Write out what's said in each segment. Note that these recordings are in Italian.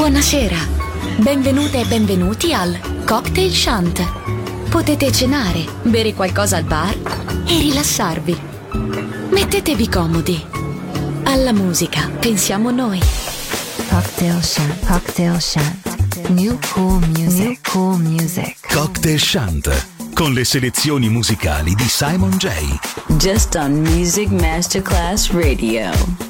Buonasera, benvenute e benvenuti al Cocktail Shant. Potete cenare, bere qualcosa al bar e rilassarvi. Mettetevi comodi. Alla musica pensiamo noi. Cocktail Shant, Cocktail Shant, New Cool Music, New Cool Music. Cocktail Shant, con le selezioni musicali di Simon J. Just on Music Masterclass Radio.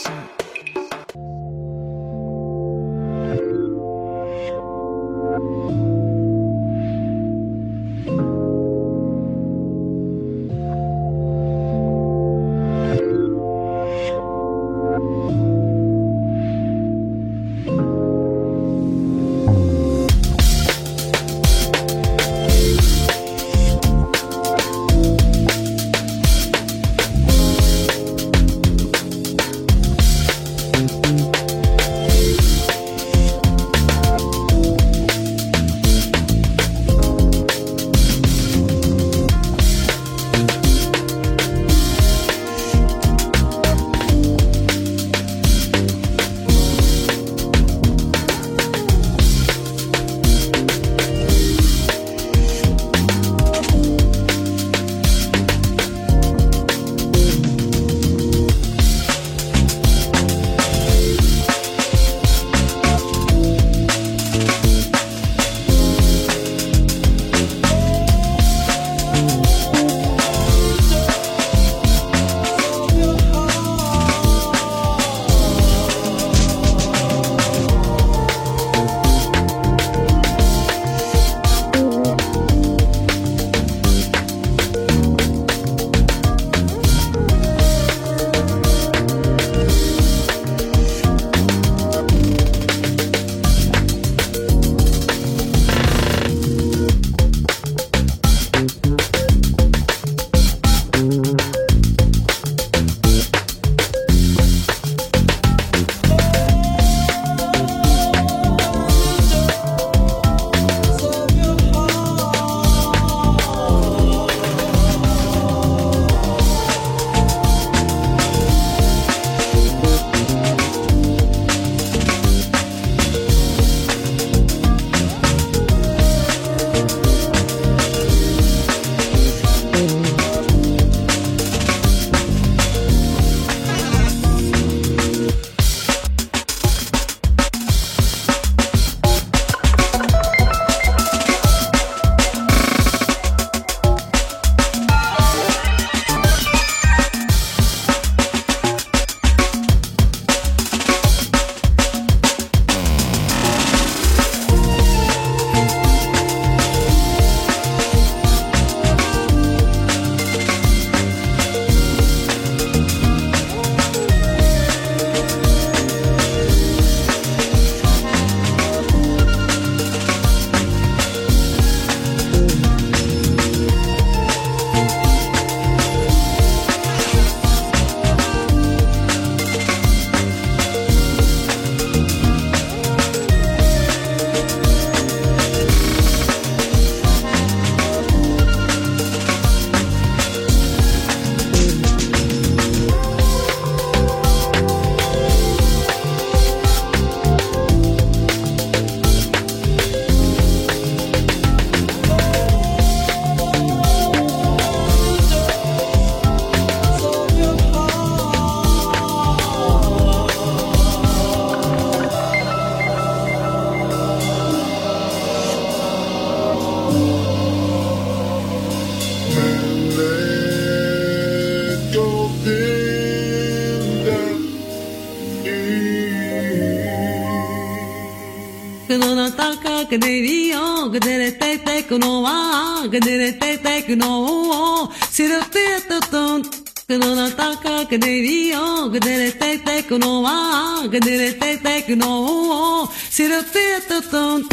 くのはくでれててくのを知るてととんくのなたかくでりよくでれててくのはくでれててくのを知るてととんく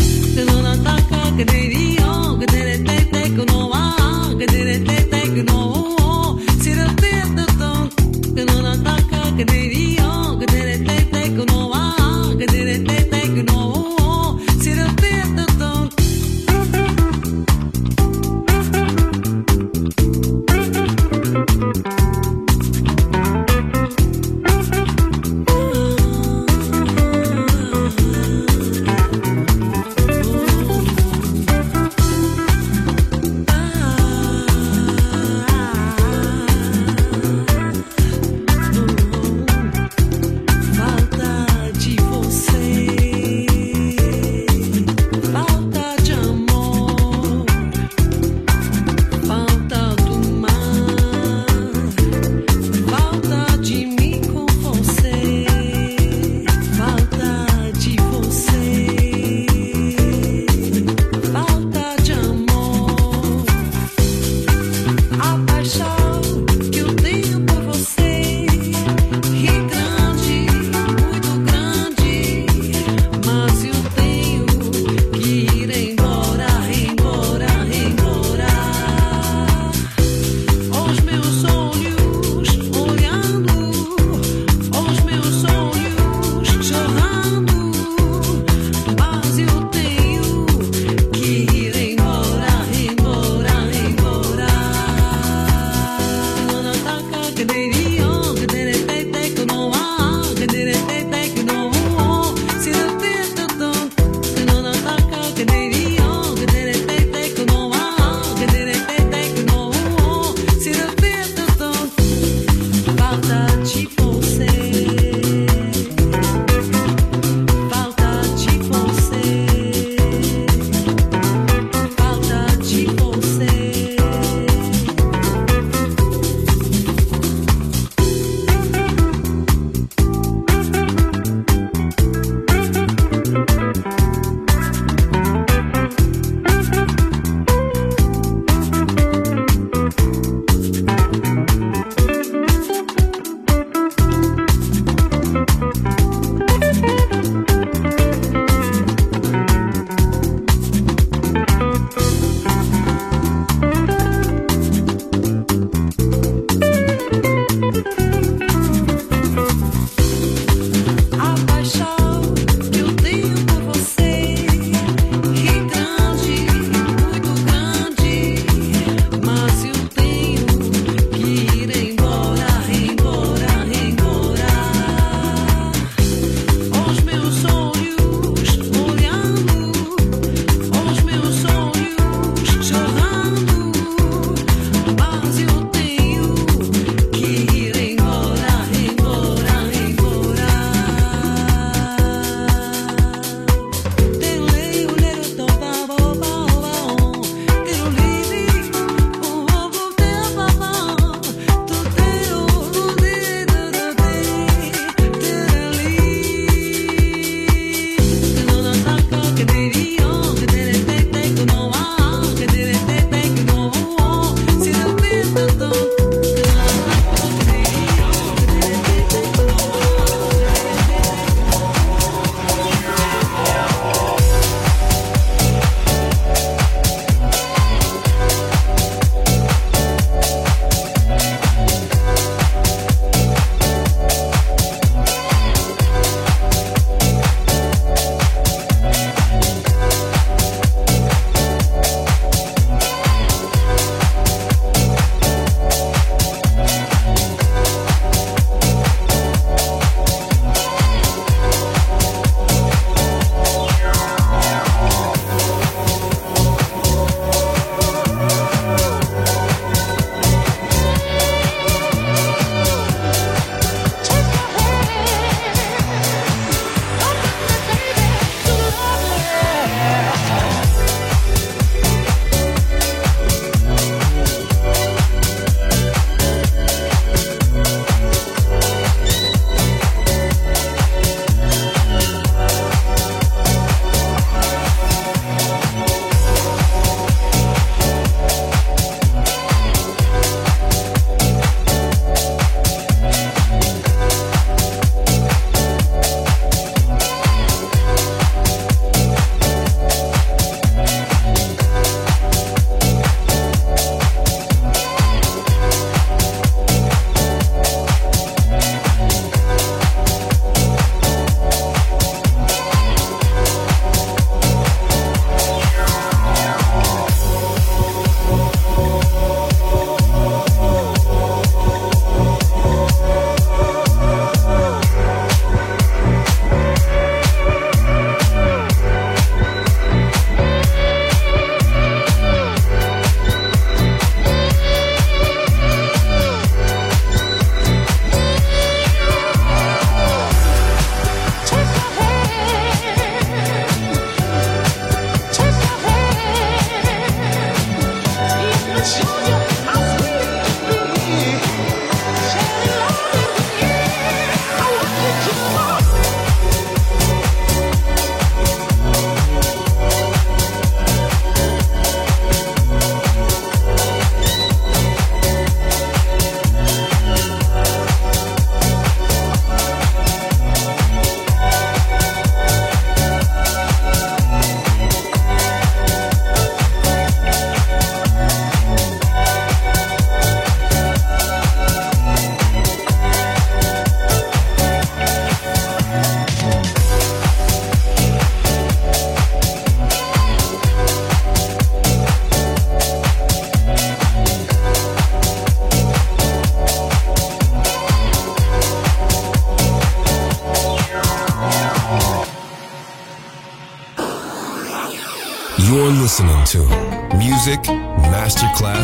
のなたかくでりよくでれててくのはくでれててくの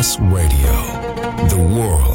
Radio, the world.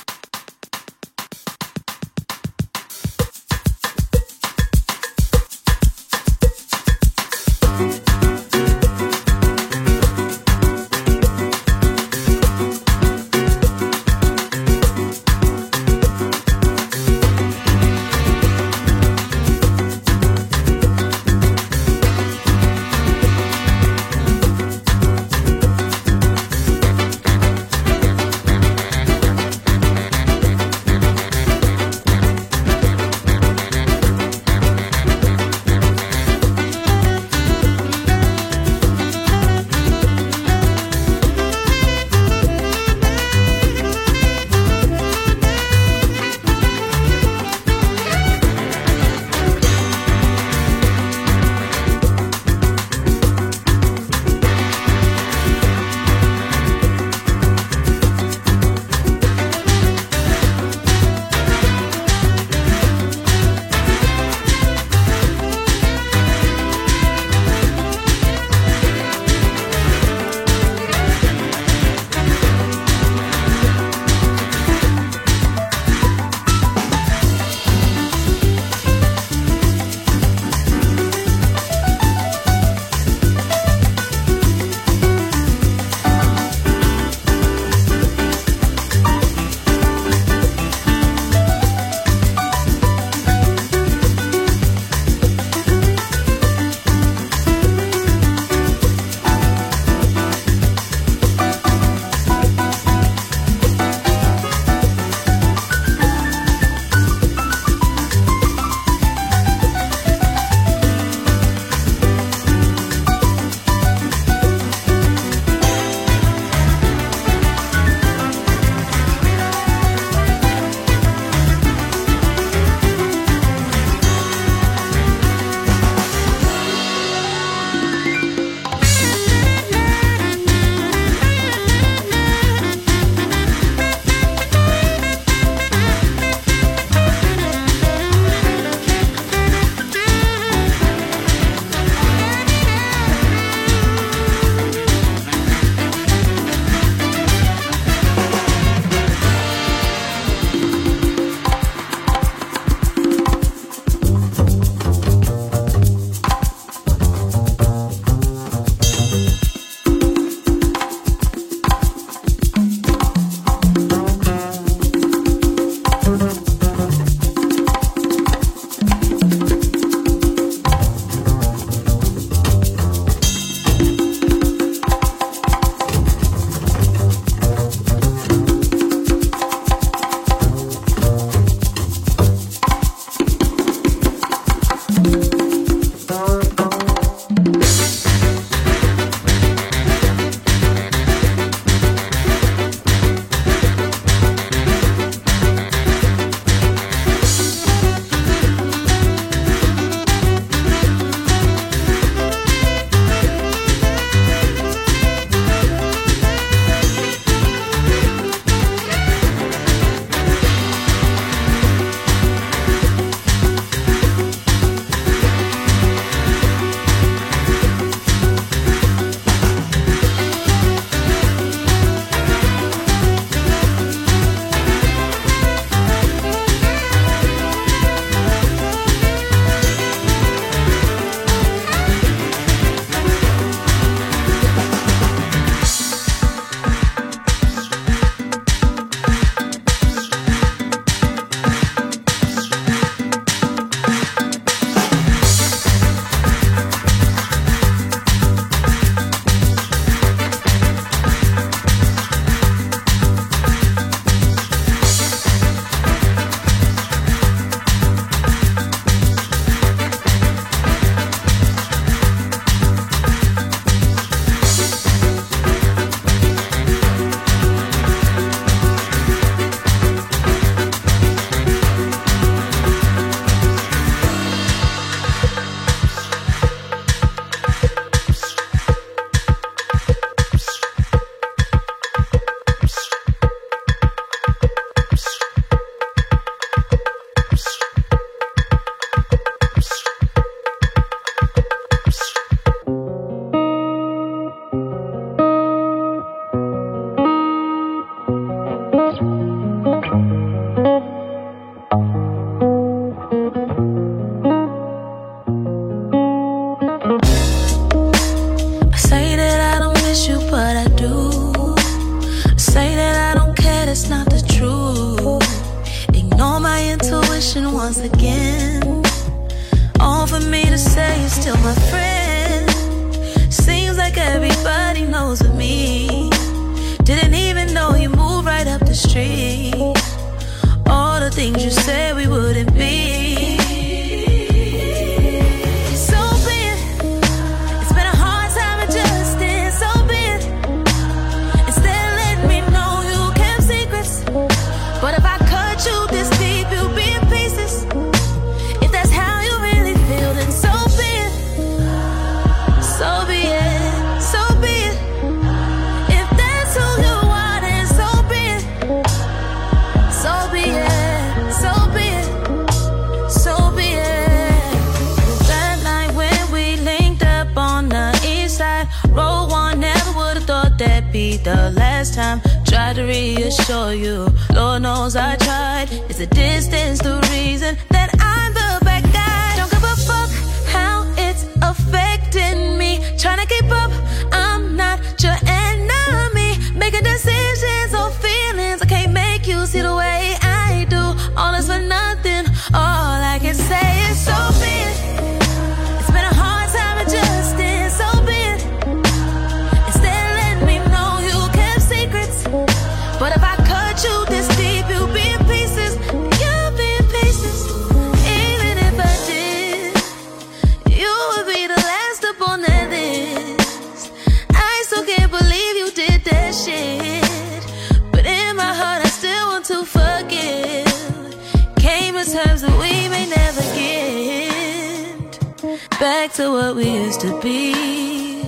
to what we used to be.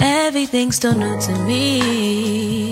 Everything's still new to me.